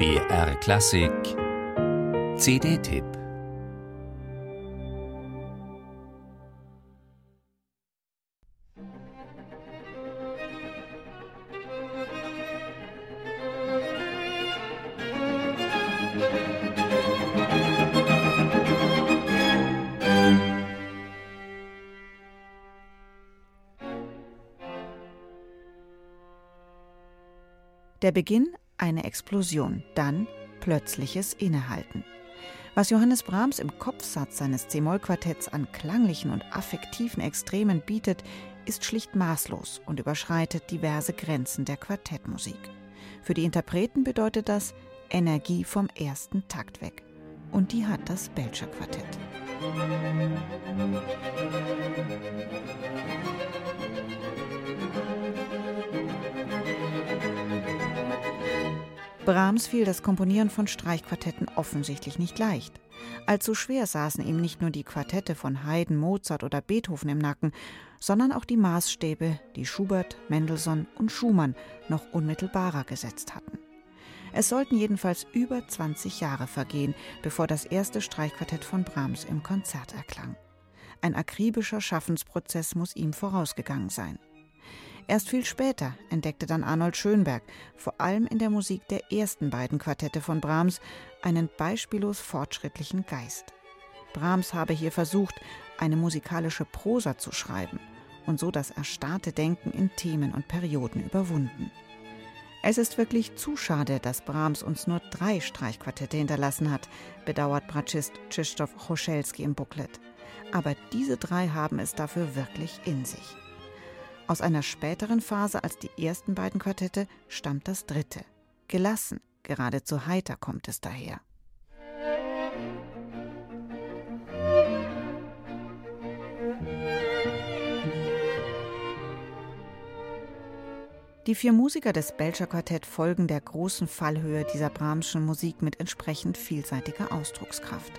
BR Klassik. CD-Tipp Der Beginn eine Explosion, dann plötzliches Innehalten. Was Johannes Brahms im Kopfsatz seines C-Moll-Quartetts an klanglichen und affektiven Extremen bietet, ist schlicht maßlos und überschreitet diverse Grenzen der Quartettmusik. Für die Interpreten bedeutet das Energie vom ersten Takt weg. Und die hat das Belcher Quartett. Brahms fiel das Komponieren von Streichquartetten offensichtlich nicht leicht. Allzu schwer saßen ihm nicht nur die Quartette von Haydn, Mozart oder Beethoven im Nacken, sondern auch die Maßstäbe, die Schubert, Mendelssohn und Schumann noch unmittelbarer gesetzt hatten. Es sollten jedenfalls über 20 Jahre vergehen, bevor das erste Streichquartett von Brahms im Konzert erklang. Ein akribischer Schaffensprozess muss ihm vorausgegangen sein. Erst viel später entdeckte dann Arnold Schönberg, vor allem in der Musik der ersten beiden Quartette von Brahms, einen beispiellos fortschrittlichen Geist. Brahms habe hier versucht, eine musikalische Prosa zu schreiben und so das erstarrte Denken in Themen und Perioden überwunden. Es ist wirklich zu schade, dass Brahms uns nur drei Streichquartette hinterlassen hat, bedauert Bratschist Krzysztof Choschelski im Booklet. Aber diese drei haben es dafür wirklich in sich. Aus einer späteren Phase als die ersten beiden Quartette stammt das dritte. Gelassen, geradezu heiter kommt es daher. Die vier Musiker des Belcher Quartett folgen der großen Fallhöhe dieser Brahmschen Musik mit entsprechend vielseitiger Ausdruckskraft.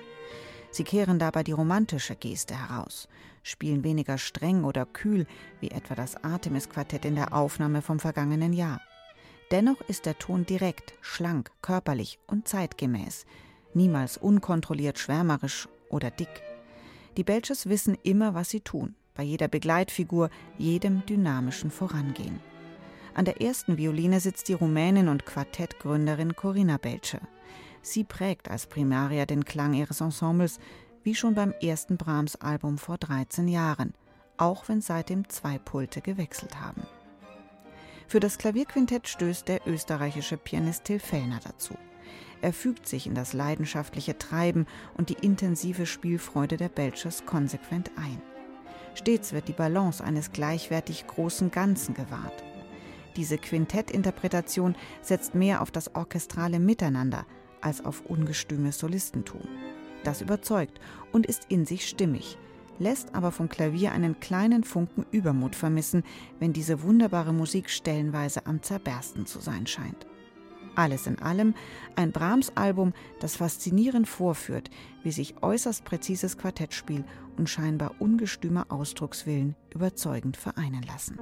Sie kehren dabei die romantische Geste heraus, spielen weniger streng oder kühl wie etwa das Artemis-Quartett in der Aufnahme vom vergangenen Jahr. Dennoch ist der Ton direkt, schlank, körperlich und zeitgemäß, niemals unkontrolliert schwärmerisch oder dick. Die Belches wissen immer, was sie tun, bei jeder Begleitfigur, jedem dynamischen Vorangehen. An der ersten Violine sitzt die Rumänin und Quartettgründerin Corinna Belche. Sie prägt als Primaria den Klang ihres Ensembles, wie schon beim ersten Brahms-Album vor 13 Jahren, auch wenn seitdem zwei Pulte gewechselt haben. Für das Klavierquintett stößt der österreichische Pianist Till Fellner dazu. Er fügt sich in das leidenschaftliche Treiben und die intensive Spielfreude der Belchers konsequent ein. Stets wird die Balance eines gleichwertig großen Ganzen gewahrt. Diese Quintettinterpretation setzt mehr auf das orchestrale Miteinander als auf ungestümes Solistentum. Das überzeugt und ist in sich stimmig, lässt aber vom Klavier einen kleinen Funken Übermut vermissen, wenn diese wunderbare Musik stellenweise am Zerbersten zu sein scheint. Alles in allem ein Brahms-Album, das faszinierend vorführt, wie sich äußerst präzises Quartettspiel und scheinbar ungestümer Ausdruckswillen überzeugend vereinen lassen.